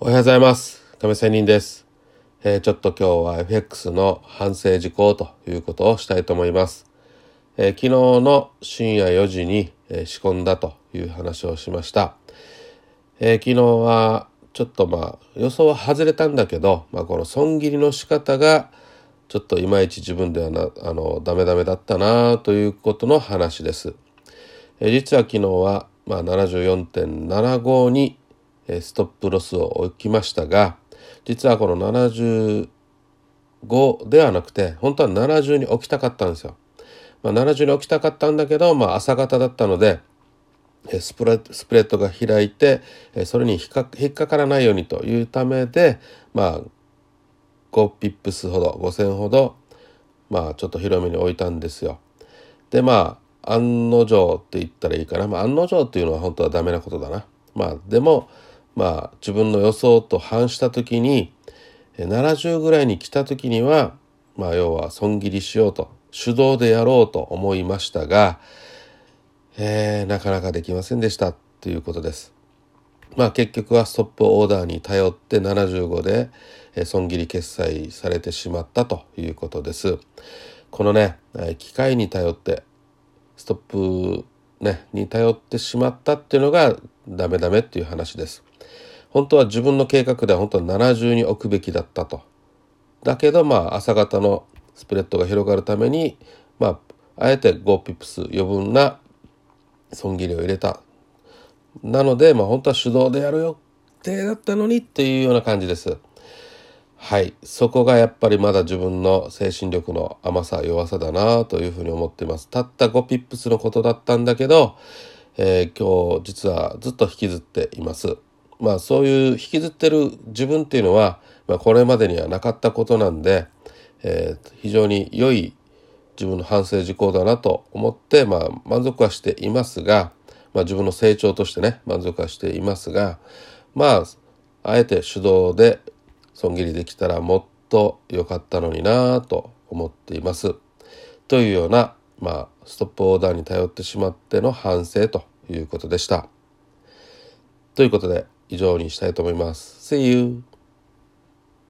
おはようございます。亀仙人です、えー、ちょっと今日は FX の反省事項ということをしたいと思います、えー、昨日の深夜4時に、えー、仕込んだという話をしました、え昨日はちょっとまあ予想は外れたんだけど、まあ、この損切りの仕方がちょっといまいち自分ではなあのダメダメだったなということの話です。え実は昨日は、まあ、74.75にストップロスを置きましたが実はこの75ではなくて本当は70に置きたかったんですよ。まあ、70に置きたかったんだけど、まあ、朝方だったのでスプレスプレッドが開いてそれに引っかかからないようにというためでまあ5ピップスほど5,000ほどまあちょっと広めに置いたんですよ。でまあ案の定って言ったらいいかな、まあ、案の定っていうのは本当はダメなことだな。まあでもまあ自分の予想と反した時に70ぐらいに来た時にはまあ要は損切りしようと手動でやろうと思いましたが、えー、なかなかできませんでしたということです。まあ結局はストップオーダーに頼って75で損切り決済されてしまったということです。このね機械に頼ってストップねに頼ってしまったっていうのがダメダメっていう話です。本当は自分の計画では本当は70に置くべきだったと。だけどまあ朝方のスプレッドが広がるためにまああえて5ピップス余分な損切りを入れたなので、まあ、本当は手動でやる予定だったのにっていうような感じです。はい。そこがやっぱりまだ自分の精神力の甘さ、弱さだなというふうに思っています。たった5ピップスのことだったんだけど、えー、今日実はずっと引きずっています。まあそういう引きずってる自分っていうのは、まあ、これまでにはなかったことなんで、えー、非常に良い自分の反省事項だなと思って、まあ満足はしていますが、まあ、自分の成長としてね満足はしていますがまああえて手動で損切りできたらもっと良かったのになと思っています。というような、まあ、ストップオーダーに頼ってしまっての反省ということでした。ということで以上にしたいと思います。See you!